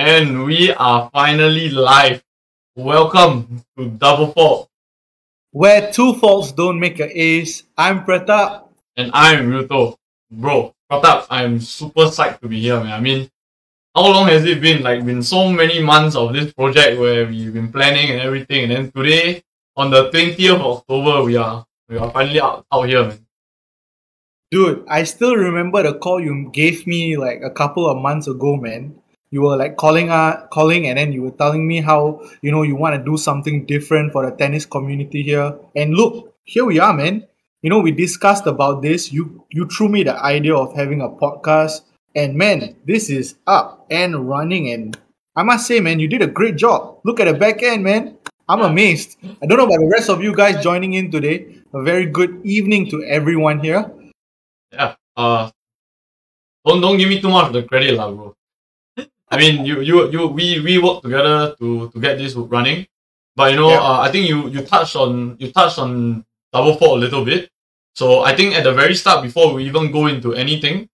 And we are finally live. Welcome to Double Fault. Where two faults don't make an ace. I'm Pratap. And I'm Ryuto. Bro, Pratap, I'm super psyched to be here, man. I mean, how long has it been? Like, been so many months of this project where we've been planning and everything. And then today, on the 20th of October, we are, we are finally out, out here, man. Dude, I still remember the call you gave me like a couple of months ago, man. You were like calling uh, calling and then you were telling me how, you know, you want to do something different for the tennis community here. And look, here we are, man. You know, we discussed about this. You you threw me the idea of having a podcast. And man, this is up and running. And I must say, man, you did a great job. Look at the back end, man. I'm amazed. I don't know about the rest of you guys joining in today. A very good evening to everyone here yeah, uh, don't don't give me too much of the credit, lah, bro. I mean, you you you we we work together to to get this running, but you know, yeah. uh, I think you you touched on you touched on double fault a little bit. So I think at the very start, before we even go into anything,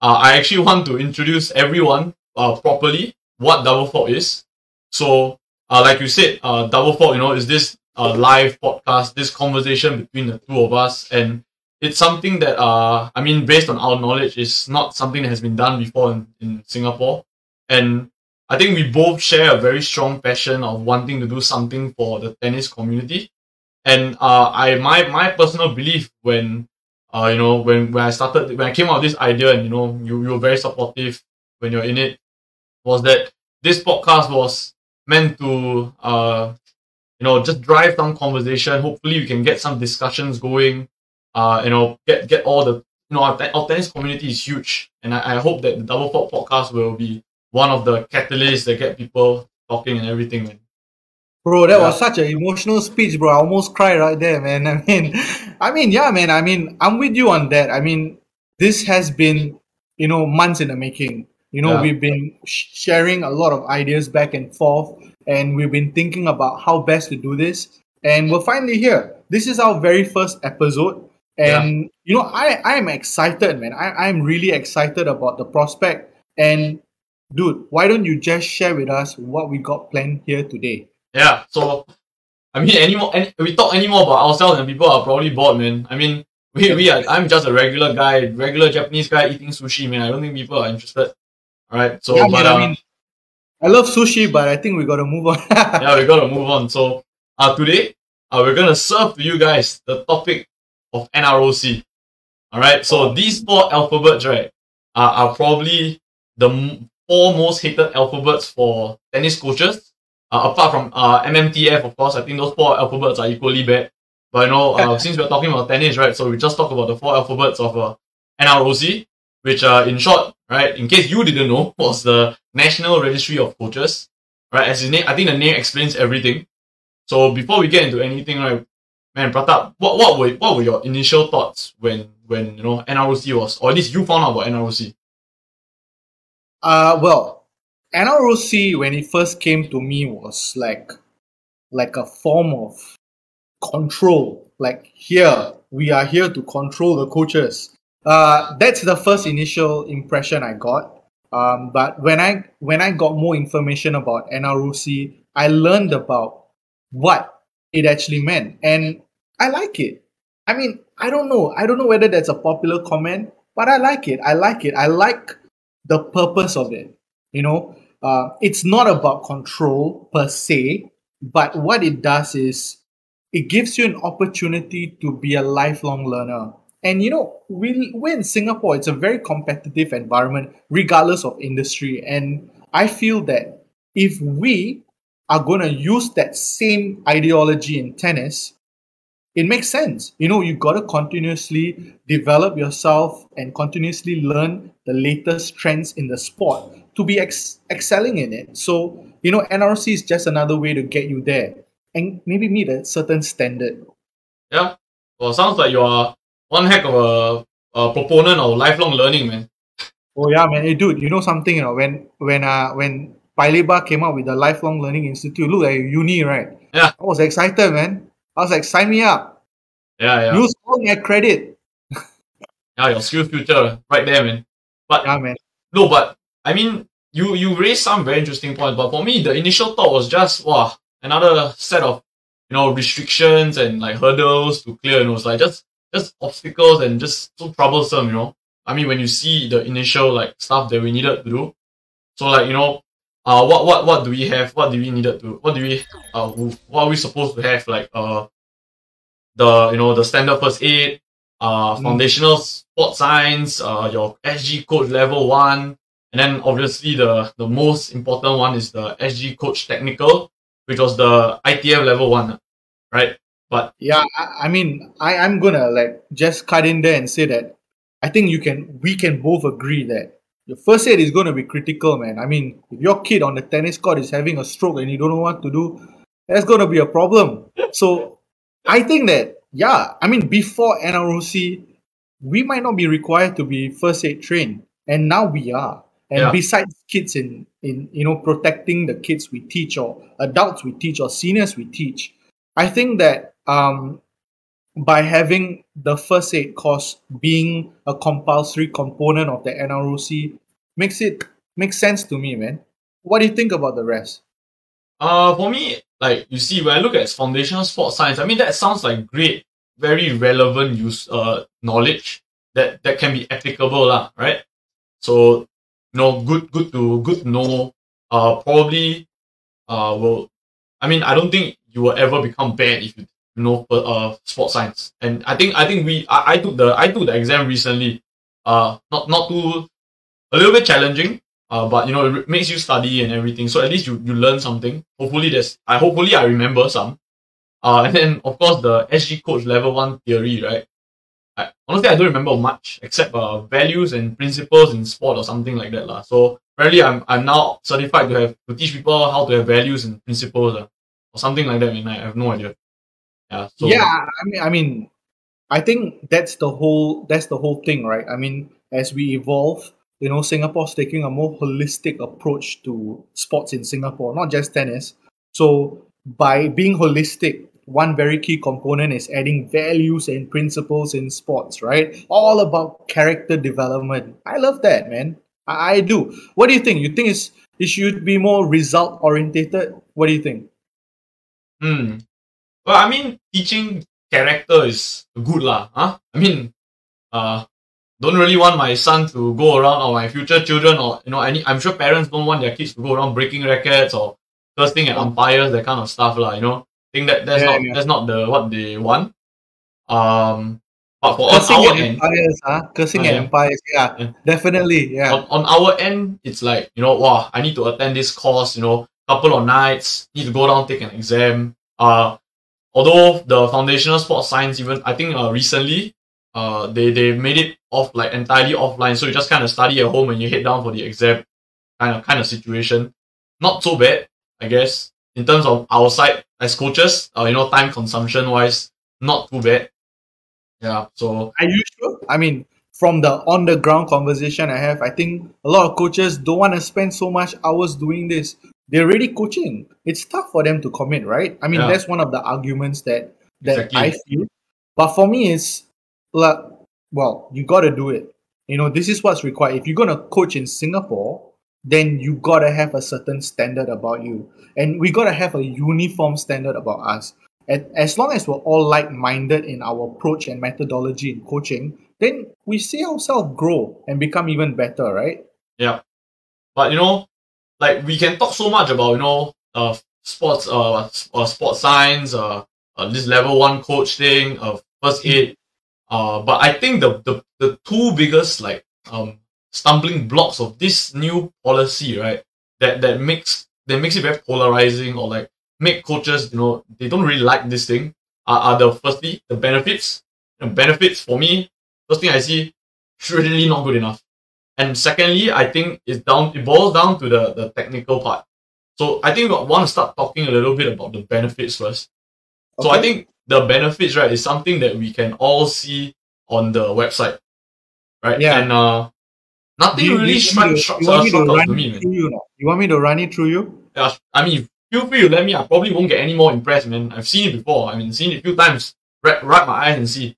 uh, I actually want to introduce everyone uh, properly what double fault is. So, uh, like you said, uh, double fault, you know, is this uh, live podcast, this conversation between the two of us, and it's something that uh I mean based on our knowledge is not something that has been done before in, in Singapore. And I think we both share a very strong passion of wanting to do something for the tennis community. And uh I my my personal belief when uh you know when, when I started when I came out with this idea and you know you, you were very supportive when you're in it was that this podcast was meant to uh you know just drive some conversation. Hopefully we can get some discussions going uh, you know, get get all the you know our, our tennis community is huge, and I, I hope that the Double Fault podcast will be one of the catalysts that get people talking and everything. Man. Bro, that yeah. was such an emotional speech, bro. I almost cried right there, man. I mean, I mean, yeah, man. I mean, I'm with you on that. I mean, this has been, you know, months in the making. You know, yeah. we've been sharing a lot of ideas back and forth, and we've been thinking about how best to do this. And we're finally here. This is our very first episode. And yeah. you know, I I am excited, man. I I'm really excited about the prospect. And dude, why don't you just share with us what we got planned here today? Yeah. So, I mean, any more? Any, we talk any more about ourselves, and people are probably bored, man. I mean, we we are. I'm just a regular guy, regular Japanese guy eating sushi, man. I don't think people are interested. All right. So, yeah, but man, I mean, I love sushi, but I think we gotta move on. yeah, we gotta move on. So, uh, today, uh, we're gonna serve to you guys the topic of NROC. All right, so these four alphabets, right, are, are probably the four most hated alphabets for tennis coaches. Uh, apart from uh, MMTF, of course, I think those four alphabets are equally bad. But you know, uh, since we're talking about tennis, right, so we just talk about the four alphabets of uh, NROC, which, uh, in short, right, in case you didn't know, was the National Registry of Coaches. Right, as his name, I think the name explains everything. So before we get into anything, right, man, Pratap, what what were what were your initial thoughts when when you know NROC was, or at least you found out about NROC? Uh, well, NROC when it first came to me was like like a form of control. Like here, we are here to control the coaches. Uh, that's the first initial impression I got. Um, but when I when I got more information about NROC, I learned about what it actually meant. And I like it. I mean, I don't know. I don't know whether that's a popular comment, but I like it. I like it. I like the purpose of it. You know, uh, it's not about control per se, but what it does is it gives you an opportunity to be a lifelong learner. And you know, we, we're in Singapore, it's a very competitive environment, regardless of industry. And I feel that if we are going to use that same ideology in tennis, it makes sense. You know, you've got to continuously develop yourself and continuously learn the latest trends in the sport to be ex- excelling in it. So, you know, NRC is just another way to get you there and maybe meet a certain standard. Yeah. Well, sounds like you are one heck of a, a proponent of lifelong learning, man. Oh yeah, man. Hey, dude, you know something? You know when when uh when Paya came out with the Lifelong Learning Institute. Look at uni, right? Yeah. I was excited, man. I was like, sign me up. Yeah, yeah. Use all my credit. yeah, your skill future right there, man. But yeah, man. No, but I mean, you you raised some very interesting points, but for me, the initial thought was just wow, another set of you know restrictions and like hurdles to clear, and it was like just just obstacles and just so troublesome, you know. I mean, when you see the initial like stuff that we needed to do, so like you know, uh, what what what do we have? What do we needed to? What do we uh? What are we supposed to have? Like uh, the you know the standard first aid, uh, Mm. foundational sport science, uh, your SG coach level one, and then obviously the the most important one is the SG coach technical, which was the ITF level one, right? But Yeah, I, I mean, I, I'm gonna like just cut in there and say that I think you can we can both agree that the first aid is gonna be critical, man. I mean, if your kid on the tennis court is having a stroke and you don't know what to do, that's gonna be a problem. So I think that yeah, I mean before NROC, we might not be required to be first aid trained. And now we are. And Yeah. besides kids in, in you know protecting the kids we teach or adults we teach or seniors we teach, I think that um, by having the first aid course being a compulsory component of the NROC makes it makes sense to me, man. What do you think about the rest? Uh, for me, like you see, when I look at foundational sports science, I mean that sounds like great, very relevant use uh knowledge that that can be applicable lah, right? So, you know, good good to good to know. Uh, probably, uh, will. I mean, I don't think you will ever become bad if you know uh sports science. And I think I think we I, I took the I took the exam recently. Uh, not not too a little bit challenging, uh, but you know, it makes you study and everything. So at least you, you learn something. Hopefully, there's I hopefully I remember some. Uh, and then of course the SG coach level one theory, right? I, honestly, I don't remember much except uh, values and principles in sport or something like that, lah. So apparently, I'm I'm now certified to have to teach people how to have values and principles, uh, or something like that. I mean, I have no idea. Yeah. So yeah, I mean, I mean, I think that's the whole that's the whole thing, right? I mean, as we evolve, you know, Singapore's taking a more holistic approach to sports in Singapore, not just tennis. So by being holistic, one very key component is adding values and principles in sports, right? All about character development. I love that, man. I, I do. What do you think? You think it's it should be more result orientated? What do you think? Hmm. Well, I mean, teaching character is good lah. Huh? I mean, uh, don't really want my son to go around or my future children or you know, any. I'm sure parents don't want their kids to go around breaking rackets or cursing at umpires, that kind of stuff lah. You know, think that that's Yeah, not yeah. that's not the what they want. Um, but for on Cursing our at end, empires, huh? Cursing Oh, at yeah. empires, yeah, Yeah. definitely, yeah. on, on our end, it's like, you know, wow, I need to attend this course, you know, couple of nights, need to go down, take an exam. Uh, although the foundational sports science, even, I think uh, recently, uh, they, they made it off, like entirely offline. So you just kind of study at home and you head down for the exam kind of, kind of situation. Not so bad, I guess, in terms of our side as coaches, uh, you know, time consumption wise, not too bad. Yeah, so Are you sure? I mean, from the on the ground conversation I have, I think a lot of coaches don't want to spend so much hours doing this. They're already coaching. It's tough for them to commit, right? I mean, Yeah. that's one of the arguments that that Exactly. I feel. But for me, it's like, well, you got to do it. You know, this is what's required. If you're gonna coach in Singapore, then you gotta have a certain standard about you, and we gotta have a uniform standard about us. And as long as we're all like-minded in our approach and methodology in coaching, then we see ourselves grow and become even better, right? Yeah. But you know, like we can talk so much about, you know, uh sports uh, uh sports science, uh, uh this level one coach thing, uh first aid. Uh but I think the the, the two biggest like um stumbling blocks of this new policy, right, that that makes that makes it very polarizing or like make coaches, you know, they don't really like this thing. Are, are the firstly the benefits. The benefits for me, first thing I see, really not good enough. And secondly, I think it's down it boils down to the, the technical part. So I think I want to start talking a little bit about the benefits first. So I think the benefits, right, is something that we can all see on the website. Right? Yeah. And uh nothing You- really you, struck you, struck want uh, me to me, it man. through you now? You want me to run it through you? Yeah, I mean feel free to let me I probably won't get any more impressed, man. I've seen it before. I mean seen it a few times. Wrap, wrap my eyes and see.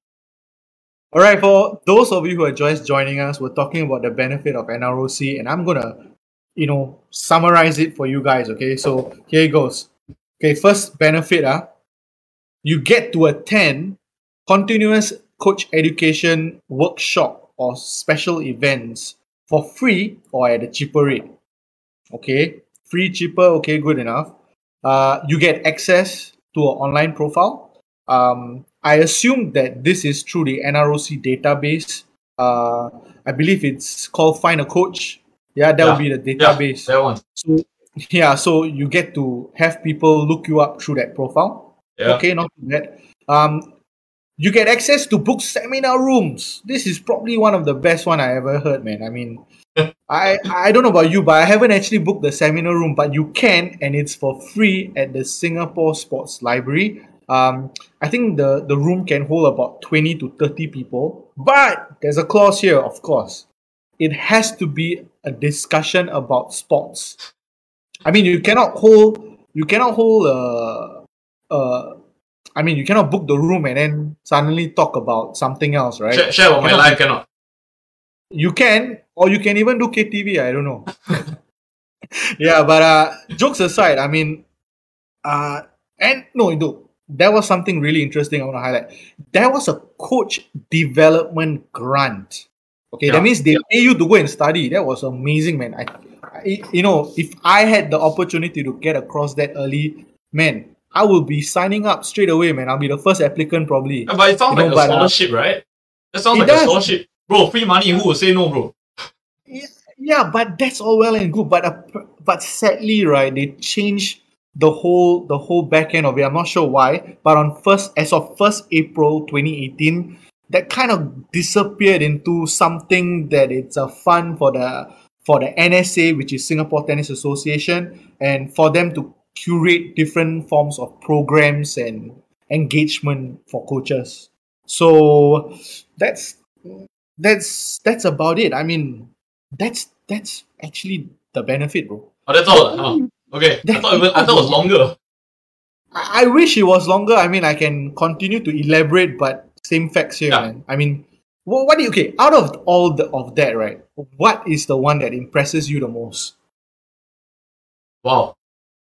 All right, for those of you who are just joining us, we're talking about the benefit of NROC, and I'm gonna you know, summarize it for you guys. Okay, so here it goes. Okay, first benefit, ah, you get to attend continuous coach education workshop or special events for free or at a cheaper rate. Okay, free, cheaper, okay, good enough. Uh, you get access to an online profile. Um, I assume that this is through the NROC database. Uh, I believe it's called Find a Coach. Yeah, that Yeah. will be the database. That one. So yeah, so you get to have people look you up through that profile. Yeah. Okay, not too bad. Um, you get access to book seminar rooms. This is probably one of the best one I ever heard, man. I mean, I I don't know about you, but I haven't actually booked the seminar room, but you can, and it's for free at the Singapore Sports Library. Um, I think the the room can hold about twenty to thirty people, but there's a clause here, of course. It has to be a discussion about sports. I mean, you cannot hold you cannot hold uh, uh, I mean, you cannot book the room and then suddenly talk about something else, right? Share, share my life cannot. You can, or you can even do KTV. I don't know. yeah, but uh, jokes aside, I mean, uh, and no, no, there was something really interesting I want to highlight. There was a coach development grant. Okay, Yeah. that means they pay you to go and study. That was amazing, man. I, I, you know, if I had the opportunity to get across that early, man, I will be signing up straight away, man. I'll be the first applicant probably. Yeah, but it sounds You like know, a uh, scholarship, right? That sounds It like does. a scholarship. Bro, free money, who will say no, bro? Yeah, yeah, but that's all well and good. But uh, but sadly, right, they changed the whole the whole back end of it. I'm not sure why, but on first as of first April 2018, that kind of disappeared into something that it's a fund for the for the NSA, which is Singapore Tennis Association, and for them to curate different forms of programs and engagement for coaches. So that's that's that's about it. I mean, that's that's actually the benefit, bro. Oh, that's all. Okay. I thought, it was, I thought it was longer. I, I wish it was longer. I mean, I can continue to elaborate, but same facts here, Yeah. man. I mean, what, what do you okay? Out of all the, of that, right? What is the one that impresses you the most? Wow.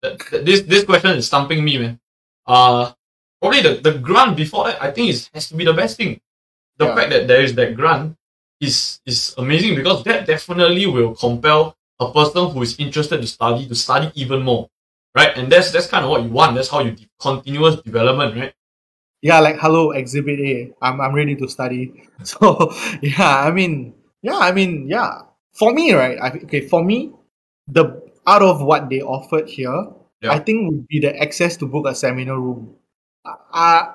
This this question is stumping me, man. Uh probably the, the grant before that, I think it has to be the best thing. The Yeah. fact that there is that grant is is amazing because that definitely will compel a person who is interested to study to study even more. Right? And that's that's kind of what you want. That's how you de- continuous development, right? Yeah, like hello, Exhibit A. I'm I'm ready to study. So yeah, I mean, yeah, I mean, yeah. For me, right? I, okay, for me, the out of what they offered here, Yeah. I think would be the access to book a seminar room. Uh,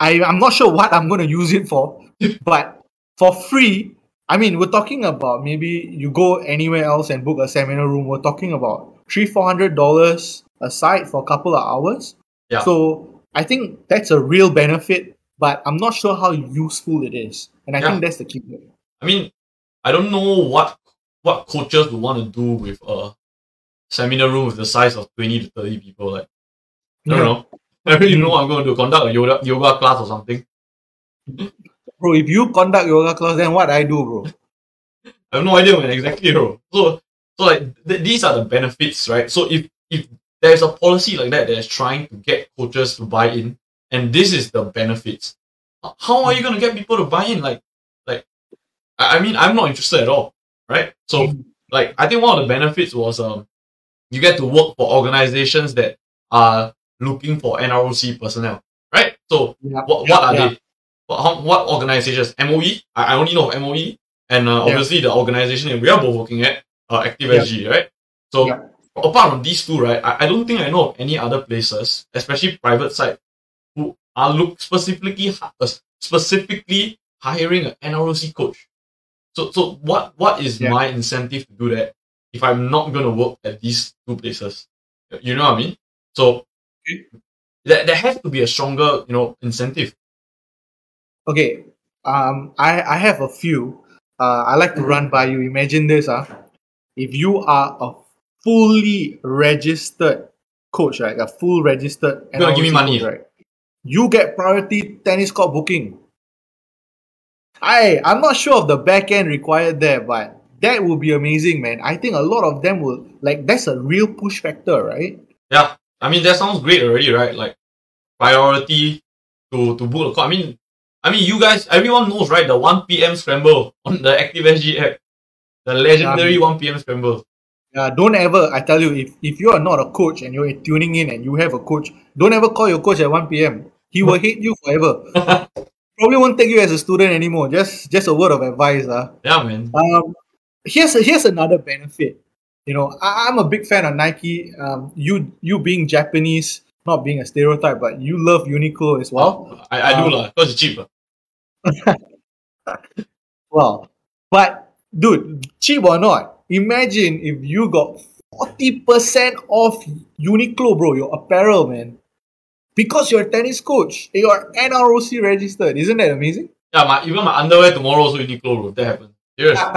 I I'm not sure what I'm going to use it for, but for free. I mean, we're talking about maybe you go anywhere else and book a seminar room. We're talking about three, four hundred dollars a site for a couple of hours. Yeah. So I think that's a real benefit, but I'm not sure how useful it is, and I Yeah. think that's the key. here. I mean, I don't know what what coaches would want to do with a seminar room with the size of twenty to thirty people. Like, I don't Yeah. know. I don't know I'm going to do. Conduct a yoga yoga class or something. Bro, if you conduct yoga class, then what I do, bro? I have no idea, man. Exactly, bro. So, so like th- these are the benefits, right? So if if there's a policy like that that is trying to get coaches to buy in, and this is the benefits, how are you gonna get people to buy in? Like, like, I I mean, I'm not interested at all, right? So, like, I think one of the benefits was um, you get to work for organizations that are looking for NROC personnel, right? So, Yeah. what what are Yeah. they? What, how, what organizations? MOE. I, I only know of MOE, and uh, Yeah. obviously the organization that we are both working at, uh, Active Yeah. SG, right? So Yeah. apart from these two, right, I, I don't think I know of any other places, especially private side, who are look specifically uh, specifically hiring an NROC coach. So so what what is Yeah. my incentive to do that if I'm not gonna work at these two places? You know what I mean? So Okay. there, there has to be a stronger, you know, incentive. Okay. Um, I I have a few. Uh, I like to run by you. Imagine this, ah. If you are a fully registered coach, right? A full registered You're give me money. coach, right? You get priority tennis court booking. I I'm not sure of the back end required there, but that would be amazing, man. I think a lot of them will like that's a real push factor, right? Yeah, I mean that sounds great already, right? Like priority to to book a call. I mean, I mean you guys, everyone knows, right? The one PM scramble on the ActiveSG app, the legendary one PM scramble. Yeah, don't ever. I tell you, if if you are not a coach and you're tuning in and you have a coach, don't ever call your coach at one PM. He will hate you forever. Probably won't take you as a student anymore. Just just a word of advice, uh. Yeah, man. Um, here's here's another benefit. You know, I, I'm a big fan of Nike. Um, you you being Japanese, not being a stereotype, but you love Uniqlo as well. I, I do Um, lah, because it's cheap. lah. Well, but dude, cheap or not, imagine if you got forty percent off Uniqlo, bro, your apparel, man. Because you're a tennis coach, you're NROC registered. Isn't that amazing? Yeah, my even my underwear tomorrow also Uniqlo, bro. That happened. Serious.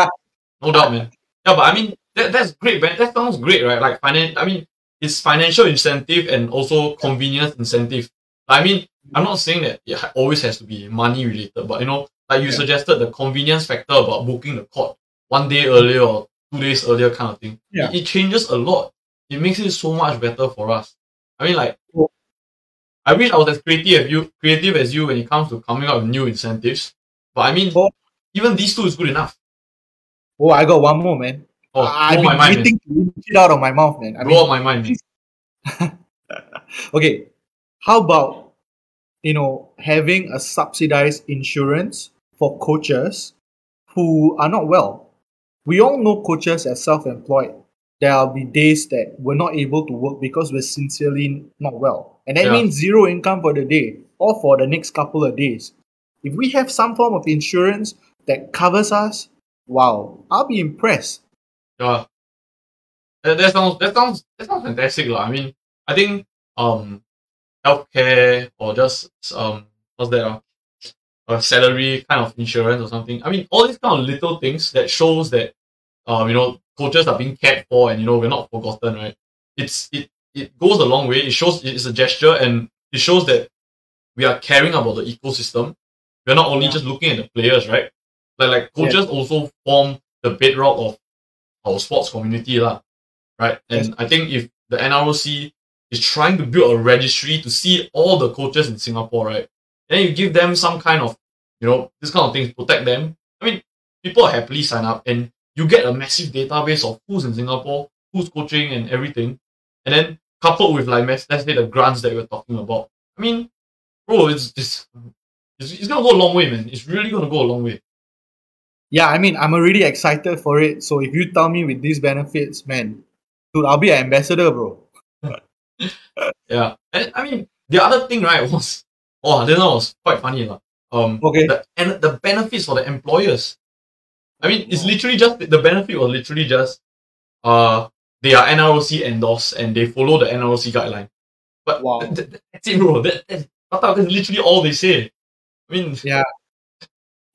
No doubt, man. Yeah, but I mean, that, that's great, man. That sounds great, right? Like, finan- I mean, it's financial incentive and also convenience incentive. I mean, I'm not saying that it always has to be money related, but you know, like you Yeah. suggested, the convenience factor about booking the court one day earlier or two days earlier kind of thing. Yeah. It, it changes a lot. It makes it so much better for us. I mean, like. I wish I was as creative as you, creative as you when it comes to coming up with new incentives. But I mean, even these two is good enough. Oh, I got one more, man. Oh, I've been mind, man. waiting to it out of my mouth, man. I blow mean, my mind, okay, how about you know having a subsidized insurance for coaches who are not well? We all know coaches as self-employed. There will be days that we're not able to work because we're sincerely not well, and that Yeah. means zero income for the day or for the next couple of days. If we have some form of insurance that covers us, wow, I'll be impressed. Yeah. That, that sounds that sounds that sounds fantastic, lah. I mean, I think um healthcare or just um what's that uh, a salary kind of insurance or something. I mean, all these kind of little things that shows that um you know coaches are being cared for and you know we're not forgotten, right? It's it it goes a long way. It shows it's a gesture and it shows that we are caring about the ecosystem. We're not only Yeah. just looking at the players, right? Like like coaches also form the bedrock of our sports community, lah. Right? And Yes. I think if the NROC is trying to build a registry to see all the coaches in Singapore, right? Then you give them some kind of, you know, this kind of things, protect them. I mean, people happily sign up and you get a massive database of who's in Singapore, who's coaching and everything. And then coupled with like let's let's say the grants that we we're talking about. I mean, bro, it's just it's, it's gonna go a long way, man. It's really gonna go a long way. Yeah, I mean, I'm already excited for it. So if you tell me with these benefits, man, dude, I'll be an ambassador, bro. Yeah. And I mean the other thing, right, was oh this one was quite funny. lah. Um Okay. the, and the benefits for the employers. I mean it's literally just the benefit was literally just uh they are NROC endorsed and they follow the NROC guideline. But Wow. th- th- that's it, bro. That, that's, that's literally all they say. I mean, Yeah.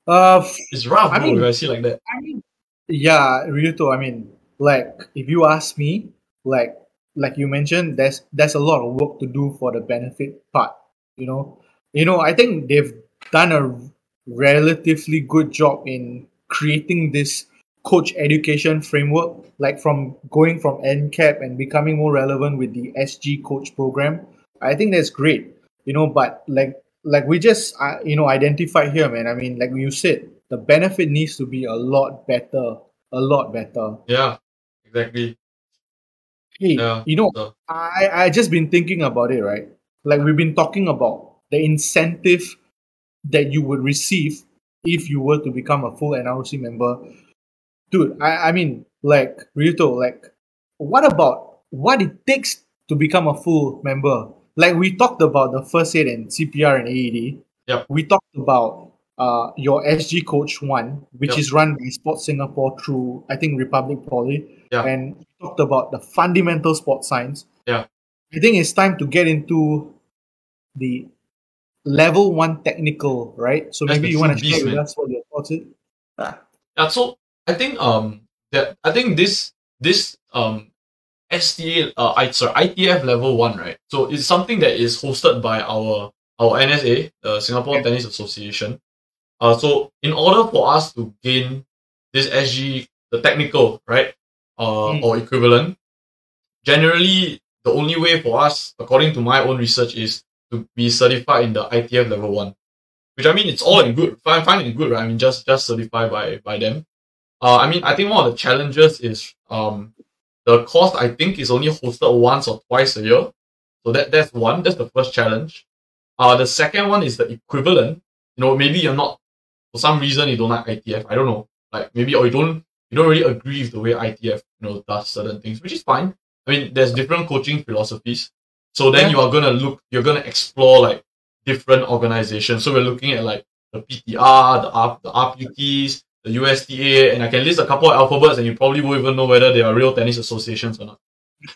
Uh, it's rough, I bro, mean- if I see like that. I mean, yeah, Ryuto. I mean, like, if you ask me, like, like you mentioned, there's there's a lot of work to do for the benefit part. You know, you know, I think they've done a relatively good job in creating this coach education framework, like from going from NCAP and becoming more relevant with the SG coach program. I think that's great. You know, but like like we just uh, you know identified here, man. I mean, like you said, the benefit needs to be a lot better, a lot better. Yeah, exactly. Hey, Yeah. you know, So, I I just been thinking about it, right? Like we've been talking about the incentive that you would receive if you were to become a full NRC member. Dude, I, I mean, like Ryuto, like what about what it takes to become a full member? Like we talked about the first aid and CPR and AED. Yep. We talked about uh, your SG Coach One, which Yep. is run by Sports Singapore through I think Republic Poly. Yeah. And we talked about the fundamental sports science. Yeah. I think it's time to get into the level one technical, right? So That's maybe you want to true share beast, with us what your thoughts is. yeah, so I think um that I think this this um STA uh I sorry ITF level one right. So it's something that is hosted by our our NSA, the Singapore Yeah. Tennis Association. Uh, so in order for us to gain this SG the technical, right? Uh, Mm. or equivalent. Generally, the only way for us, according to my own research, is to be certified in the ITF level one. Which I mean, it's all in good, fine, fine and good, right? I mean, just just certified by by them. Uh, I mean, I think one of the challenges is um, the course. I think is only hosted once or twice a year, so that that's one. That's the first challenge. Uh, the second one is the equivalent. You know, maybe you're not for some reason you don't like ITF. I don't know. Like maybe or you don't you don't really agree with the way ITF you know does certain things, which is fine. I mean, there's different coaching philosophies. So then Yeah. you are gonna look, you're gonna explore like different organizations. So we're looking at like the PTR, the R, the RPTs, the USTA, and I can list a couple of alphabets, and you probably won't even know whether they are real tennis associations or not.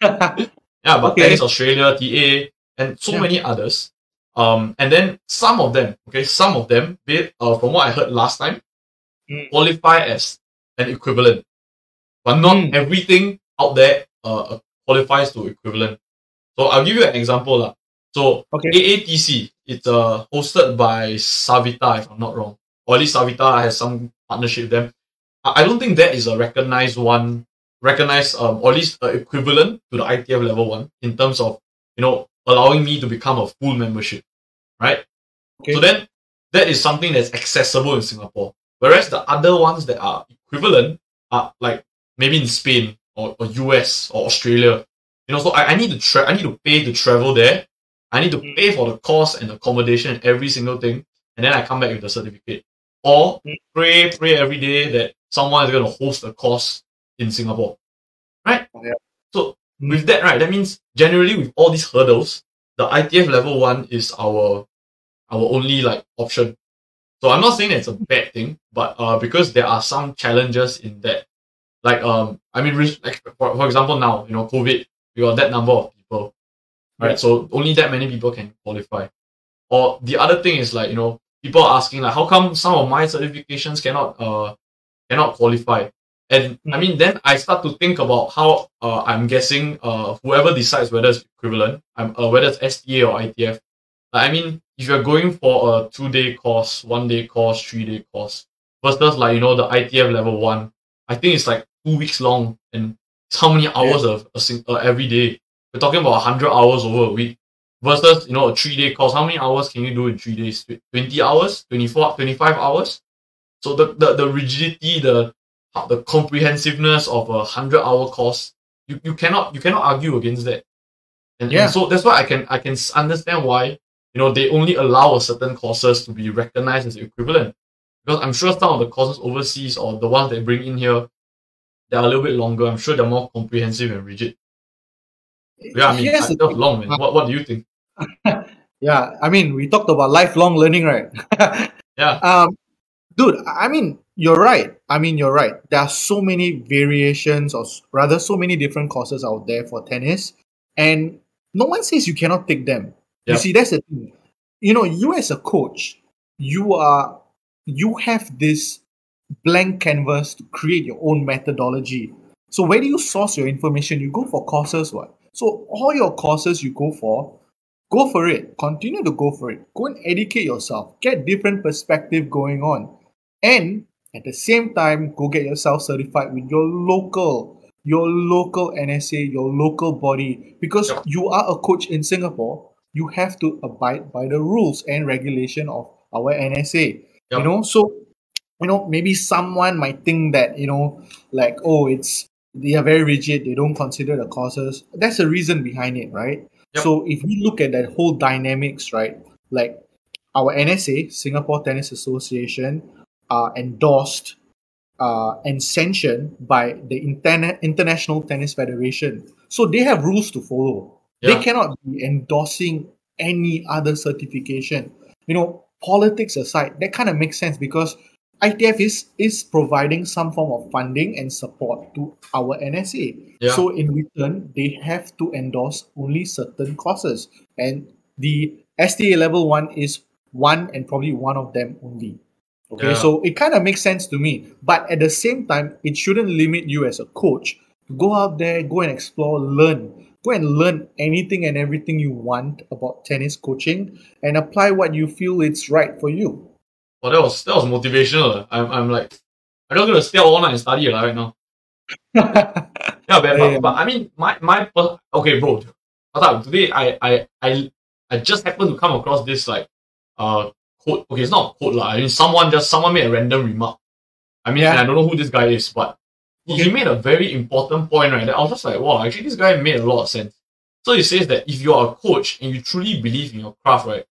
Yeah, but Okay. Tennis Australia, TA, and so Yeah. many others. Um, and then some of them, okay, some of them, uh, from what I heard last time, Mm. qualify as an equivalent, but not Mm. everything out there uh, qualifies to equivalent. So I'll give you an example, lah. So Okay. AATC, it's uh, hosted by Savita, if I'm not wrong, or at least Savita has some partnership with them. I don't think that is a recognized one, recognized um, or at least uh, equivalent to the ITF level one in terms of you know allowing me to become a full membership, right? Okay. So then that is something that's accessible in Singapore. Whereas the other ones that are equivalent are like maybe in Spain or, or US or Australia. You know, so I, I need to tra- I need to pay to travel there. I need to Mm. pay for the cost and accommodation and every single thing, and then I come back with the certificate. Or pray, pray every day that someone is going to host a course in Singapore, right? Yeah. So with that, right, that means generally with all these hurdles, the ITF level one is our our only like option. So I'm not saying it's a bad thing, but uh, because there are some challenges in that, like um, I mean, like for, for example, now you know, COVID, we got that number of people, right? Yeah. So only that many people can qualify. Or the other thing is like you know, people are asking like, how come some of my certifications cannot uh cannot qualify? And I mean, then I start to think about how uh, I'm guessing uh, whoever decides whether it's equivalent, I'm uh, whether it's STA or ITF. Like, I mean, if you're going for a two day course, one day course, three day course, versus like you know the ITF level one, I think it's like two weeks long, and it's how many hours of a sing- uh, every day? We're talking about hundred hours over a week. Versus you know a three day course, how many hours can you do in three days? Twenty hours, 24, 25 hours. So the the, the rigidity, the the comprehensiveness of a hundred hour course, you, you cannot you cannot argue against that. And, and Yeah. so that's why I can I can understand why you know they only allow a certain courses to be recognized as equivalent because I'm sure some of the courses overseas or the ones they bring in here they're a little bit longer. I'm sure they're more comprehensive and rigid. Yeah, I mean Here's I- long, man. What what do you think? Yeah, I mean, we talked about lifelong learning, right? Yeah. Um, dude, I mean, you're right. I mean, you're right. There are so many variations, or rather, so many different courses out there for tennis, and no one says you cannot take them. You see, that's the thing. You know, you as a coach, you are, you have this blank canvas to create your own methodology. So where do you source your information? You go for courses, what? So all your courses you go for, go for it. Continue to go for it. Go and educate yourself. Get different perspective going on. And at the same time, go get yourself certified with your local, your local NSA, your local body. Because Yep. you are a coach in Singapore, you have to abide by the rules and regulation of our NSA. You know, so you know, maybe someone might think that, you know, like, oh, it's they are very rigid, they don't consider the causes. That's the reason behind it, right? Yep. So if we look at that whole dynamics, right, like our NSA, Singapore Tennis Association, are endorsed uh, and sanctioned by the Interna- International Tennis Federation. So they have rules to follow. Yeah. They cannot be endorsing any other certification. You know, politics aside, that kind of makes sense because ITF is is providing some form of funding and support to our NSA. Yeah. So in return, they have to endorse only certain courses, and the STA level one is one and probably one of them only. Okay, Yeah. so it kind of makes sense to me, but at the same time, it shouldn't limit you as a coach to go out there, go and explore, learn, go and learn anything and everything you want about tennis coaching, and apply what you feel it's right for you. Well, that was that was motivational. I'm I'm like I'm just gonna stay all night and study lah right now. yeah, but, Yeah, but, but I mean, my my okay, bro. What's Today, I I I I just happened to come across this like uh quote. Okay, it's not a quote lah. I mean, someone just someone made a random remark. I mean, Yeah. I don't know who this guy is, but he, he made a very important point, right? That I was just like, wow, actually, this guy made a lot of sense. So he says that if you are a coach and you truly believe in your craft, right,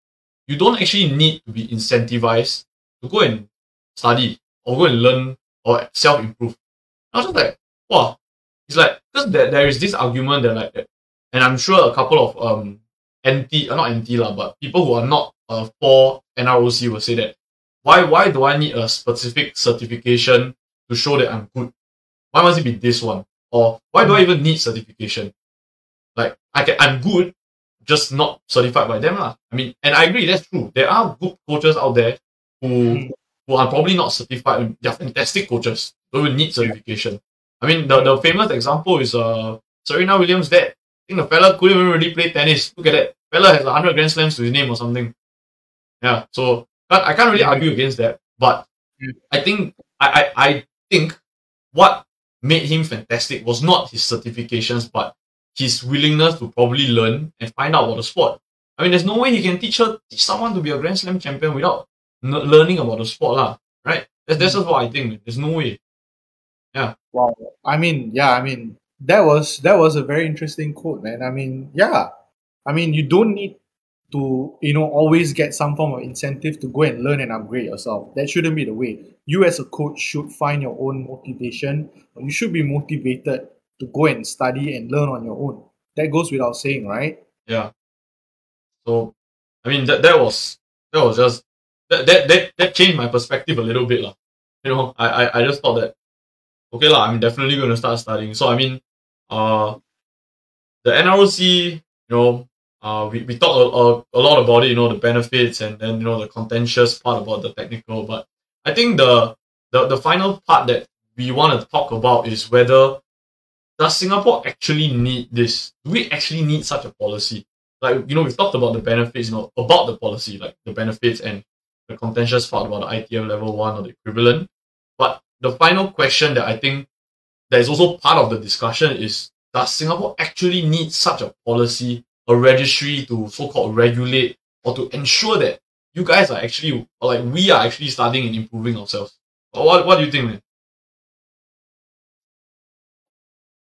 you don't actually need to be incentivized to go and study or go and learn or self improve. I was just like, wow. It's like because there, there is this argument that like, and I'm sure a couple of um anti, uh, not anti lah, but people who are not uh, for NROC will say that why why do I need a specific certification to show that I'm good? Why must it be this one? Or why do I even need certification? Like I can I'm good, just not certified by them lah. I mean, and I agree that's true. There are good coaches out there who who are probably not certified. They're fantastic coaches. Don't need certification. I mean, the, the famous example is uh Serena Williams' dad. I think the fella couldn't even really play tennis. Look at that. Fella has 100 Grand Slams to his name or something. Yeah, so but I can't really argue against that. But. I think I, I, I think what made him fantastic was not his certifications, but his willingness to probably learn and find out about the sport. I mean, there's no way he can teach her teach someone to be a Grand Slam champion without learning about the sport, lah. Right? That's, that's just what I think. man. There's no way. Yeah. Wow. I mean, yeah, I mean that was that was a very interesting quote, man. I mean, yeah. I mean you don't need to, you know, always get some form of incentive to go and learn and upgrade yourself. That shouldn't be the way. You as a coach should find your own motivation, you should be motivated to go and study and learn on your own. That goes without saying, right? Yeah. So, I mean, that that was that was just that that that, that changed my perspective a little bit, lah. You know, I, I I just thought that okay, lah. I'm definitely to start studying. So I mean, uh, the NROC, you know, uh, we we talked a, a, a lot about it. You know, the benefits and then you know the contentious part about the technical. But I think the the the final part that we want to talk about is whether does Singapore actually need this? Do we actually need such a policy? like you know we've talked about the benefits, you know, about the policy, like the benefits and the contentious part about the ITF level one or the equivalent. But the final question that I think that is also part of the discussion is does Singapore actually need such a policy, a registry to so called regulate or to ensure that you guys are actually or like we are actually studying and improving ourselves? What what do you think, man?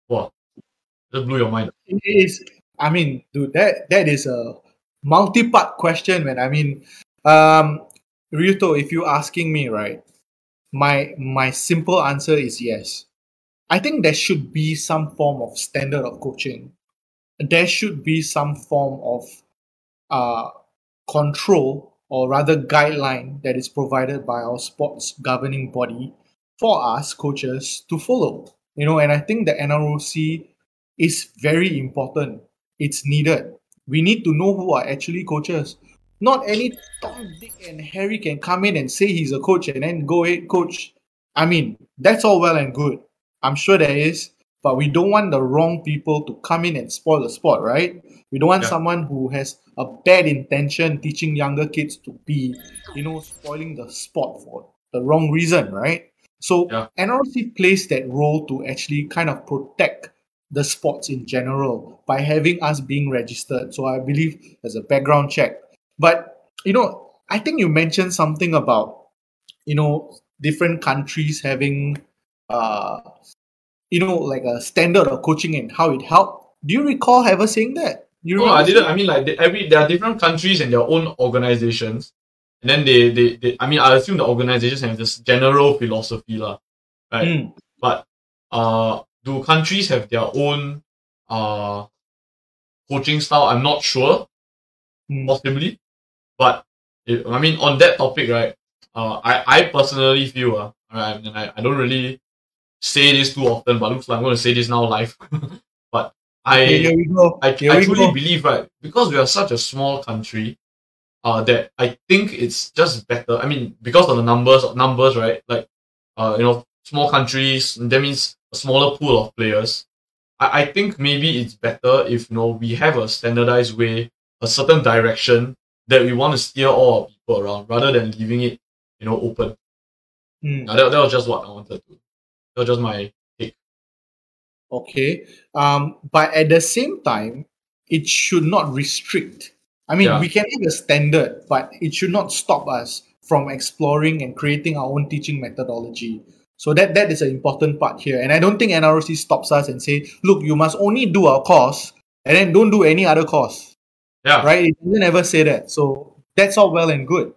Wow. Just blew your mind. It is. I mean, dude, that that is a multi-part question, man. I mean, um, Ryuto, if you're asking me, right, my my simple answer is yes. I think there should be some form of standard of coaching. There should be some form of uh, control or rather guideline that is provided by our sports governing body for us coaches to follow. You know, and I think the NROC is very important. It's needed. We need to know who are actually coaches. Not any Tom, Dick, and Harry can come in and say he's a coach and then go ahead, coach. I mean, that's all well and good. I'm sure there is, but we don't want the wrong people to come in and spoil the sport, right? We don't want Yeah. someone who has a bad intention teaching younger kids to be, you know, spoiling the sport for the wrong reason, right? So Yeah. NRC plays that role to actually kind of protect the sports in general by having us being registered. So I believe there's a background check. But you know, I think you mentioned something about you know different countries having uh you know like a standard of coaching and how it helped. Do you recall ever saying that? You No, I didn't. I mean, like they, every there are different countries and their own organizations, and then they, they, they I mean, I assume the organizations have this general philosophy, lah, right? Mm, But uh, do countries have their own uh coaching style? I'm not sure, mm, possibly, but I mean, on that topic, right? Uh, I I personally feel uh, right, and I, I don't really say this too often, but looks like I'm going to say this now live. but I okay, here we go. I, Here I we truly go. believe right because we are such a small country, uh, that I think it's just better. I mean, because of the numbers, numbers, right? Like, uh, you know, small countries. That means a smaller pool of players. I, I think maybe it's better if you know we have a standardized way, a certain direction that we want to steer all our people around, rather than leaving it, you know, open. Mm. That, that was just what I wanted to. That was just my take. Okay. Um, but at the same time, it should not restrict. I mean, Yeah. we can have a standard, but it should not stop us from exploring and creating our own teaching methodology. So that that is an important part here. And I don't think NROC stops us and say, look, you must only do our course and then don't do any other course. Yeah. Right? It doesn't ever say that. So that's all well and good.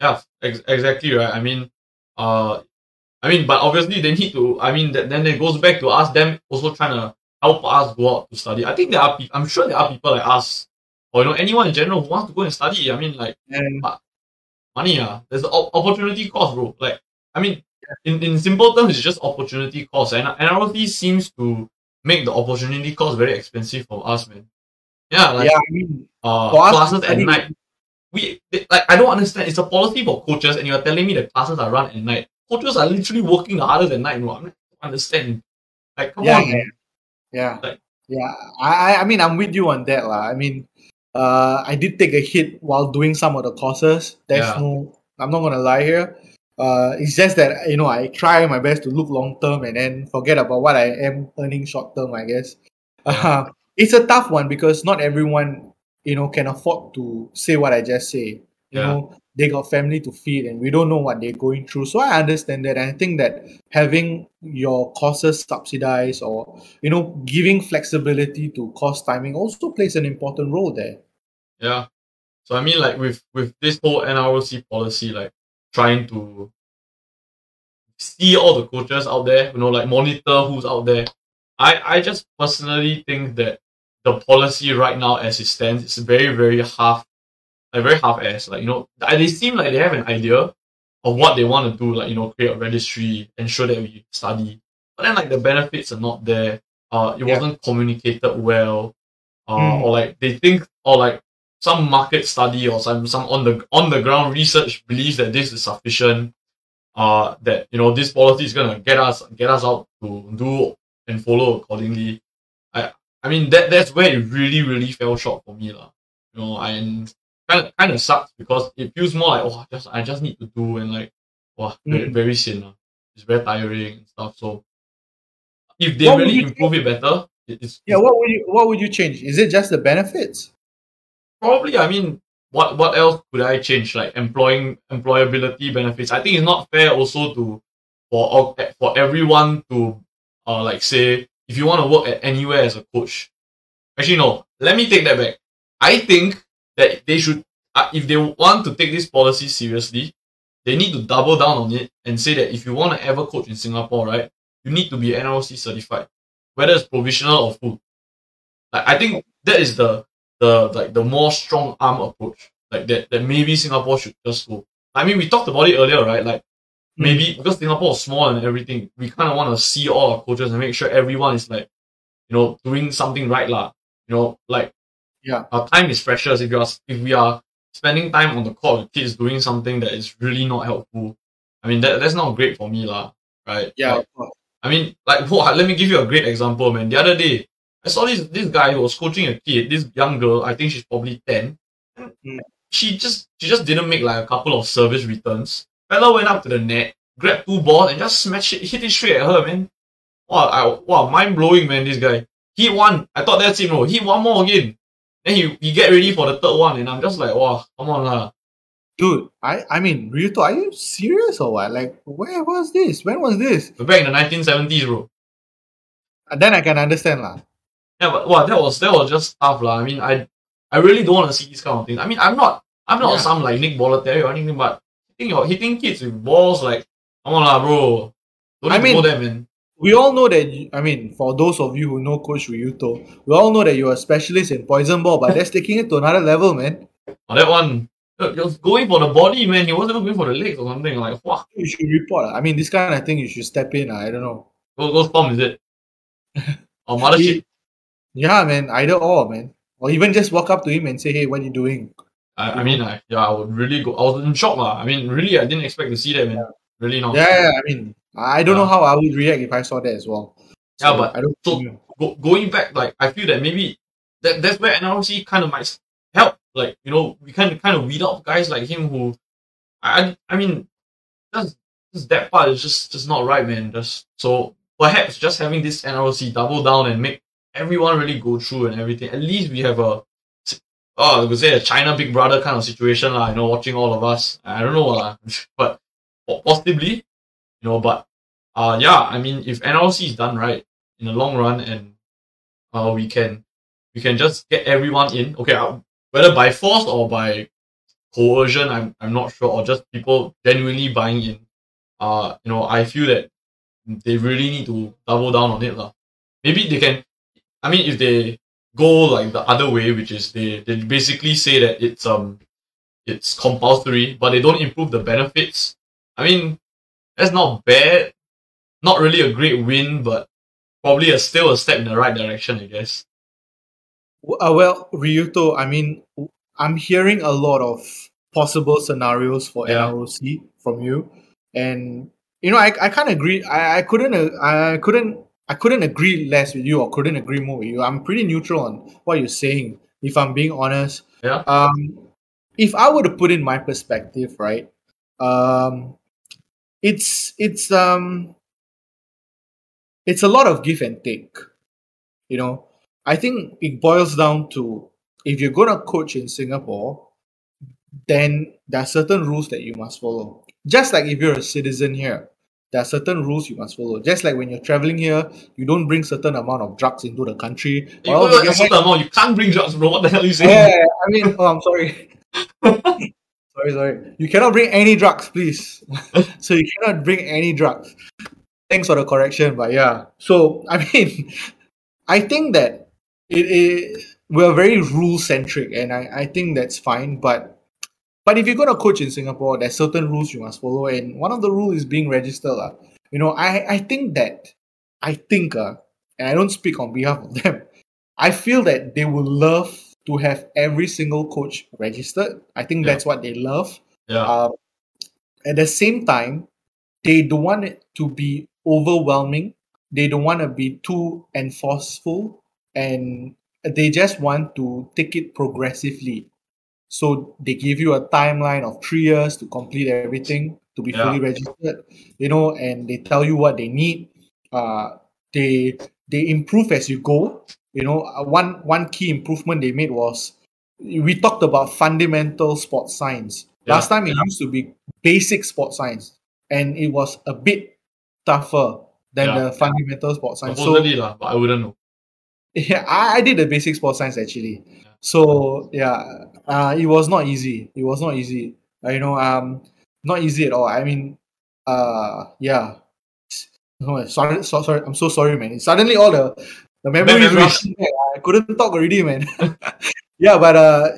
Yeah, ex- exactly right. I mean, uh, I mean, but obviously they need to. I mean, that, then it goes back to us them also trying to help us go out to study. I think there are. Pe- I'm sure there are people like us, or you know, anyone in general who wants to go and study. I mean, like And money. Ah, there's the op- opportunity cost, bro. Like, I mean, in, in simple terms, it's just opportunity cost, and NROC seems to make the opportunity cost very expensive for us, man. Yeah, like yeah, I mean, uh, For us to classes at night. We they- like I don't understand. It's a policy for coaches, and you're telling me that classes are run at night. Coaches are literally working harder than night. No, I don't understand. Like, come yeah, on, yeah, yeah, Like- yeah. I, I- I mean, I'm with you on that, lah. I mean, uh, I did take a hit while doing some of the courses. There's Yeah. no, I'm not gonna lie here. Uh, it's just that you know I try my best to look long term and then forget about what I am earning short term. I guess uh, it's a tough one because not everyone you know can afford to say what I just say. You Yeah. know, they got family to feed and we don't know what they're going through. So I understand that. And I think that having your courses subsidized or, you know, giving flexibility to course timing also plays an important role there. Yeah. So I mean, like with with this whole NROC policy, like trying to see all the coaches out there, you know, like monitor who's out there. I I just personally think that the policy right now, as it stands, is very very half, like very half ass. Like you know, they seem like they have an idea of what they want to do, like you know, create a registry, ensure that we study. But then like the benefits are not there. Uh, it Yeah. wasn't communicated well. Uh, Mm. or like they think, or like some market study or some some on the on the ground research believes that this is sufficient. Uh, that you know this policy is gonna get us get us out to do and follow accordingly. I mean that that's where it really really fell short for me lah. You know, and kind of kind of sucks because it feels more like oh just I just need to do and like wow very Mm. very sian lah. It's very tiring and stuff. So if they What really improve it better, it, it's Yeah, what would you what would you change? Is it just the benefits? probably i mean what what else could i change like employing employability benefits i think it's not fair also to for all- for everyone to uh like say if you want to work at anywhere as a coach actually no let me take that back i think that they should uh, if they want to take this policy seriously they need to double down on it and say that if you want to ever coach in singapore right you need to be nroc certified whether it's provisional or full like i think that is the the like the more strong arm approach. Like that that maybe Singapore should just go. I mean we talked about it earlier, right? Like maybe because Singapore is small and everything, we kind of want to see all our coaches and make sure everyone is like, you know, doing something right, lah. You know, like Yeah. our time is precious. If you are if we are spending time on the court with kids doing something that is really not helpful, I mean that that's not great for me, lah. Right? Yeah, Like. I mean, like, what, let me give you a great example, man. The other day, I saw this this guy who was coaching a kid, this young girl. I think she's probably ten. Mm. She just she just didn't make like a couple of service returns. Fella went up to the net, grabbed two balls, and just smashed it, hit it straight at her, man. Wow, I, wow, mind blowing, man. This guy. He won. I thought that's it, no. He won more again. Then he, he get ready for the third one, and I'm just like, wow, come on, lah. Dude, I I mean, Ryuto, are you serious or what? Like, where was this? When was this? Back in the 1970s, bro. And then I can understand lah. Yeah, but wow, that was that was just tough, lah. I mean, I I really don't want to see these kind of things. I mean, I'm not I'm not Yeah. some like Nick Bollettieri or anything, but hitting your hitting kids with balls like come on, lah, bro. Don't I need to go mean- man. We all know that. You, I mean, for those of you who know Coach Ryuto, we all know that you're a specialist in poison ball, but that's taking it to another level, man. Oh, that one, he was going for the body, man. He wasn't even going for the legs or something. Like, wow, You should report. I mean, this kind of thing you should step in. I don't know. go go Stomp is it? Oh, or mothership? Yeah, man. Either or, man. Or even just walk up to him and say, "Hey, what are you doing?" I, I mean, I, yeah, I would really go. I was in shock, lah. I mean, really, I didn't expect to see that, man. Really not. Yeah, yeah, I mean, I don't know how I would react if I saw that as well. Yeah, but I don't. so- go, going back, like I feel that maybe that that's where NROC kind of might help. Like you know, we kind of kind of weed out guys like him who, I I mean, just just that part is just just not right, man. Just so perhaps just having this NROC double down and make everyone really go through and everything. At least we have a oh, I would say a China Big Brother kind of situation, lah. You know, watching all of us. I don't know, lah, but possibly, you know. But uh, yeah, I mean, if NROC is done right in the long run, and uh, we can we can just get everyone in. Okay, uh, whether by force or by coercion, I'm I'm not sure, or just people genuinely buying in. Uh, you know, I feel that they really need to double down on it, lah. Maybe they can. I mean, if they go like the other way, which is they, they basically say that it's um it's compulsory, but they don't improve the benefits. I mean, that's not bad. Not really a great win, but probably a still a step in the right direction, I guess. Uh, well, Ryuto, I mean, I'm hearing a lot of possible scenarios for Yeah. NROC from you, and you know, I, I can't agree. I, I couldn't uh, I couldn't I couldn't agree less with you or couldn't agree more with you. I'm pretty neutral on what you're saying. If I'm being honest, Yeah. um, if I were to put in my perspective, right, um, it's it's um, it's a lot of give and take. You know, I think it boils down to if you're gonna coach in Singapore, then there are certain rules that you must follow. Just like if you're a citizen here, there are certain rules you must follow. Just like when you're traveling here, you don't bring certain amount of drugs into the country. You or else you a certain amount, you can't bring drugs, bro. What the hell are you saying? yeah, I mean, oh, I'm sorry. sorry, sorry. You cannot bring any drugs, please. so you cannot bring any drugs. Thanks for the correction, but yeah. So I mean, I think that it, it we're very rule centric, and I, I think that's fine. But but if you're gonna coach in Singapore, there's certain rules you must follow, and one of the rules is being registered. lah. You know, I I think that I think uh, and I don't speak on behalf of them. I feel that they would love to have every single coach registered. I think Yeah. that's what they love. Yeah. Um, at the same time, they don't want it to be overwhelming. They don't want to be too enforceful, and they just want to take it progressively. So they give you a timeline of three years to complete everything to be Yeah. fully registered, you know, and they tell you what they need. Uh, they they improve as you go. You know, uh, one one key improvement they made was we talked about fundamental sports science. Yeah. Last time it used to be basic sports science, and it was a bit tougher than Yeah. the fundamental sports science. So Supposedly, lah, but I wouldn't know. Yeah, I, I did the basic sports science actually. So yeah, uh, it was not easy. It was not easy. Uh, you know, um, not easy at all. I mean, uh, yeah. No, sorry, so, sorry. I'm so sorry, man. Suddenly, all the the memories rushing back. I couldn't talk already, man. yeah, but uh,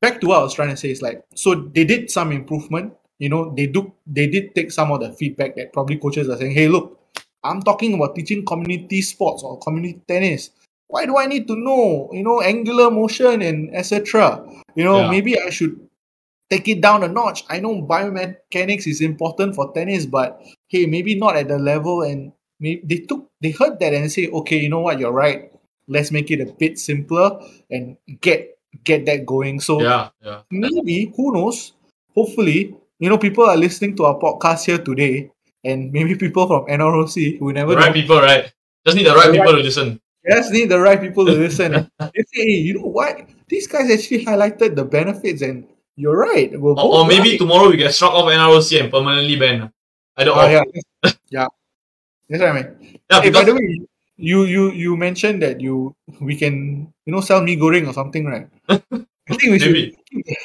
back to what I was trying to say is like, so they did some improvement. You know, they do they did take some of the feedback that probably coaches are saying, hey, look, I'm talking about teaching community sports or community tennis. Why do I need to know, you know, angular motion and etc. You know, Yeah. maybe I should take it down a notch. I know biomechanics is important for tennis, but hey, maybe not at the level. And maybe they took, they heard that and say, okay, you know what, you're right. Let's make it a bit simpler and get get that going. So Yeah, yeah. maybe who knows? Hopefully, you know, people are listening to our podcast here today, and maybe people from NROC who never The right know, people, right? Just need the right The people to listen. Just need the right people to listen. they say, hey, you know what? These guys actually highlighted the benefits, and you're right. We're Or, or maybe right. tomorrow we get struck off NROC and permanently banned. I don't Oh, know. yeah, yeah. That's what I mean. Yeah, Hey, by the way, you you you mentioned that you we can you know sell mee goreng or something, right? I think we should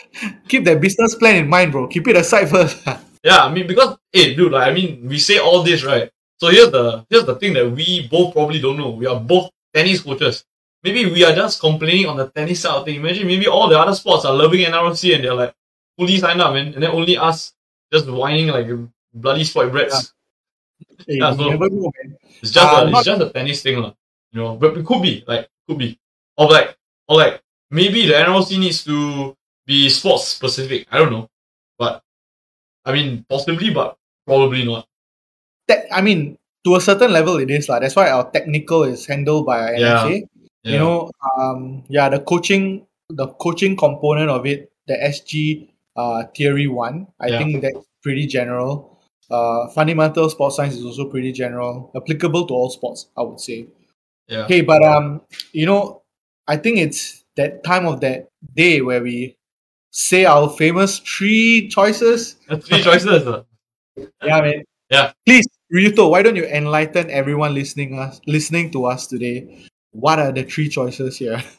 keep that business plan in mind, bro. Keep it aside first. Yeah, I mean because hey dude, like I mean we say all this, right? So here's the here's the thing that we both probably don't know. We are both tennis coaches. Maybe we are just complaining on the tennis side of thing. Imagine maybe all the other sports are loving NROC and they're like fully signed up, man. And then only us just whining like bloody spoiled brats. Hey, Yeah, so- know. It's just Uh, a, it's just a tennis thing, lah. You know, but it could be like could be, or like or like maybe the NROC needs to be sports specific. I don't know, but I mean possibly, but probably not. Te- I mean, to a certain level, it is lah. That's why our technical is handled by Yeah. NSA. Yeah. You know, um, yeah, the coaching, the coaching component of it, the SG uh, theory one, I Yeah. think that's pretty general. Uh, fundamental sports science is also pretty general, applicable to all sports, I would say. Yeah. Okay, but um, you know, I think it's that time of that day where we say our famous three choices. Three choices. Yeah, man. Yeah. Please, Ryuto, why don't you enlighten everyone listening us listening to us today? What are the three choices here?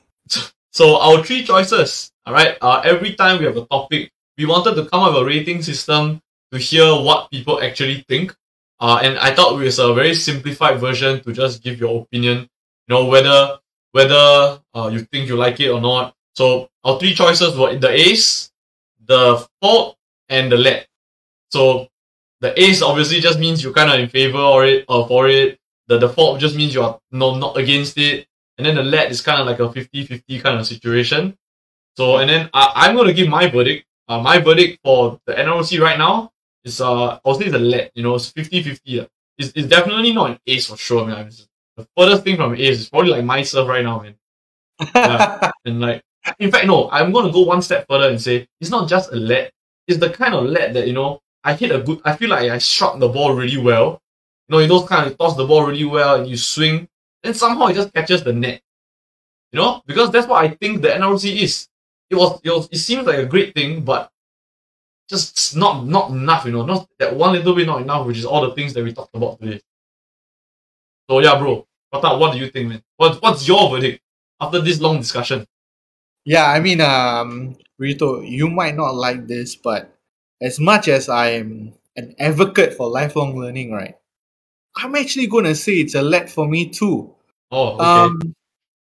So our three choices, all right. Uh, every time we have a topic, we wanted to come up with a rating system to hear what people actually think. Uh, and I thought it was a very simplified version to just give your opinion. You know whether whether uh, you think you like it or not. So our three choices were the ace, the fault, and the let. So the ace obviously just means you're kind of in favor or it or for it. The default just means you're no not against it. And then the let is kind of like a 50-50 kind of situation. So and then I, I'm gonna give my verdict. Uh, my verdict for the NROC right now is uh I'll say the let. You know, it's 50-50. uh. It's, it's definitely not an ace for sure, man. It's the furthest thing from ace is probably like myself right now, man. Yeah. And like, in fact, no, I'm going to go one step further and say it's not just a let. It's the kind of let that, you know, I hit a good, I feel like I struck the ball really well. You know, you those kind of toss the ball really well and you swing, and somehow it just catches the net. You know, because that's what I think the NROC is. It was, it was, it seems like a great thing, but just not, not enough, you know, not that one little bit not enough, which is all the things that we talked about today. So yeah, bro, Pratap, what do you think, man? What, what's your verdict after this long discussion? Yeah, I mean, um, Ryuto, you might not like this, but as much as I'm an advocate for lifelong learning, right, I'm actually going to say it's a let for me too. Oh, okay. Um,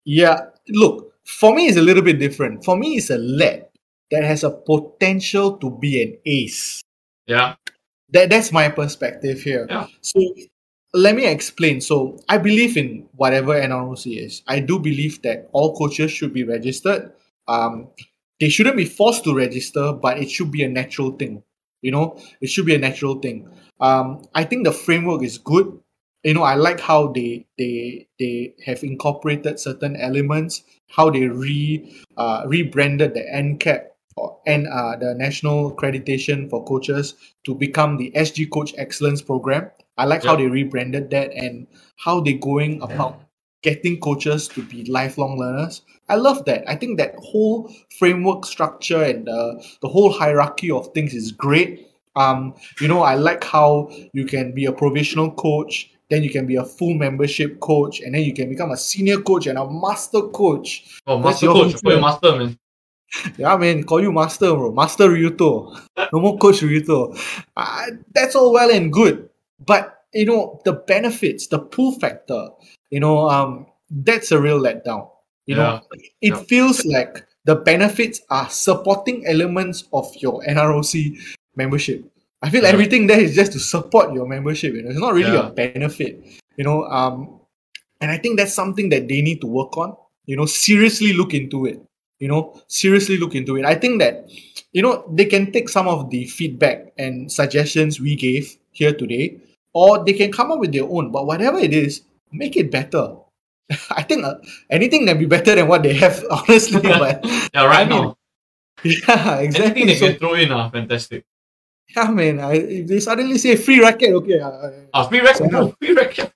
yeah, look, for me, it's a little bit different. For me, it's a let that has a potential to be an ace. yeah. That, that's my perspective here. Yeah. So let me explain. So I believe in whatever NROC is. I do believe that all coaches should be registered. Um, they shouldn't be forced to register, but it should be a natural thing. You know, it should be a natural thing. Um, I think the framework is good. You know, I like how they they they have incorporated certain elements, how they re uh, rebranded the NCAP or and uh, the national accreditation for coaches to become the SG Coach Excellence Program. I like how they rebranded that and how they're going about getting coaches to be lifelong learners. I love that. I think that whole framework structure and the, the whole hierarchy of things is great. Um, you know, I like how you can be a provisional coach, then you can be a full membership coach, and then you can become a senior coach and a master coach. Oh, master coach, for your master, man. Yeah, man, call you master, bro. Master Ryuto. No more coach Ryuto. Uh, that's all well and good. But, you know, the benefits, the pull factor, you know, um, that's a real letdown. You know, it Yeah. feels like the benefits are supporting elements of your NROC membership. I feel Yeah. everything there is just to support your membership. You know, it's not really Yeah. a benefit. You know, um, and I think that's something that they need to work on. You know, seriously look into it. You know, seriously look into it. I think that you know they can take some of the feedback and suggestions we gave here today, or they can come up with their own. But whatever it is, make it better. I think uh, anything can be better than what they have, honestly. but Yeah, right I mean, now. yeah, Anything exactly. they So, can throw in are fantastic. yeah, man. I, if they suddenly say free racket, okay. uh, Ah, free racket, Yeah. bro. Free racket.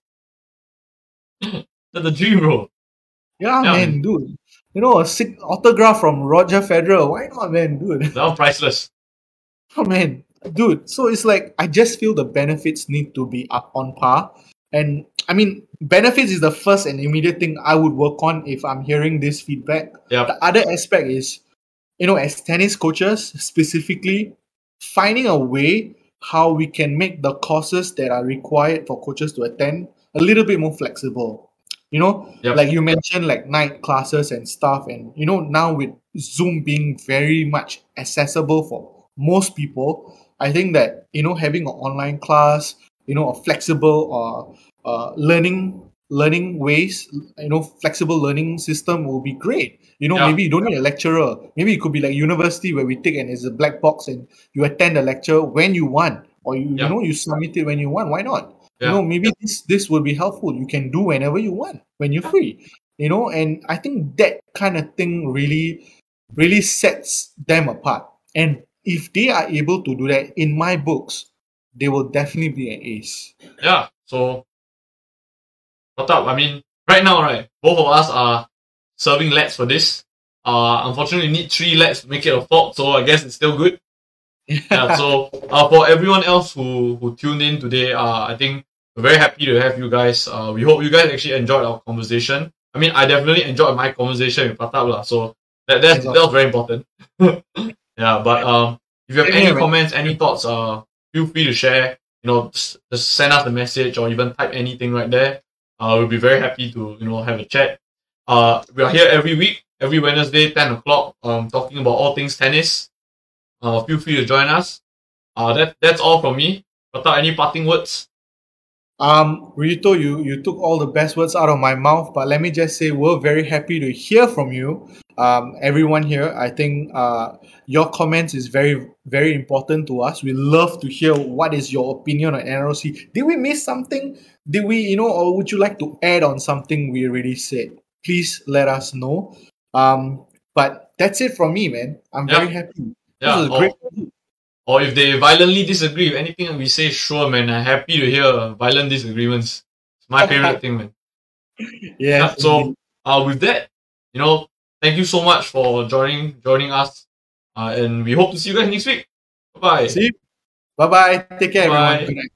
That's the dream, bro. yeah, Yeah, man, dude. You know, a sick autograph from Roger Federer. Why not, man, dude? That priceless. Oh man, dude. So it's like I just feel the benefits need to be up on par. And I mean, benefits is the first and immediate thing I would work on if I'm hearing this feedback. Yep. The other aspect is, you know, as tennis coaches specifically, finding a way how we can make the courses that are required for coaches to attend a little bit more flexible. You know, Yep. like you mentioned, like night classes and stuff, and you know, now with Zoom being very much accessible for most people, I think that you know having an online class, you know, a flexible or uh, learning learning ways, you know, flexible learning system will be great. You know, Yeah. maybe you don't need a lecturer. Maybe it could be like university where we take and it's a black box and you attend a lecture when you want, or you Yeah. you know you submit it when you want. Why not? Yeah. You know, maybe this this will be helpful. You can do whenever you want when you're free. You know, and I think that kind of thing really really sets them apart. And if they are able to do that in my books, they will definitely be an ace. Yeah. So what up? I mean, right now, right, both of us are serving lets for this. Uh, unfortunately, need three lets to make it a fourth, so I guess it's still good. yeah. So uh, for everyone else who who tuned in today, uh, I think we're very happy to have you guys. Uh, we hope you guys actually enjoyed our conversation. I mean, I definitely enjoyed my conversation with Pratap lah. So that that, that was very important. yeah, but um, if you have any comments, any thoughts, uh, feel free to share. You know, just, just send us a message or even type anything right there. Uh, we'll be very happy to you know have a chat. Uh, we are here every week, every Wednesday, ten o'clock. Um, talking about all things tennis. Uh, feel free to join us. Uh, that that's all from me. Pratap, any parting words? Um, Ryuto, you, you took all the best words out of my mouth, but let me just say we're very happy to hear from you. Um, everyone here, I think uh, your comments is very, very important to us. We love to hear what is your opinion on NROC. Did we miss something? Did we, you know, or would you like to add on something we already said? Please let us know. Um, but that's it from me, man. I'm very happy. Yeah. Was great. Or if they violently disagree with anything we say, sure, man. I'm happy to hear violent disagreements. It's my favorite thing, man. Yeah. yeah so, uh, with that, you know, thank you so much for joining joining us, uh, and we hope to see you guys next week. Bye bye. See. Bye bye. Take care, Bye. everyone.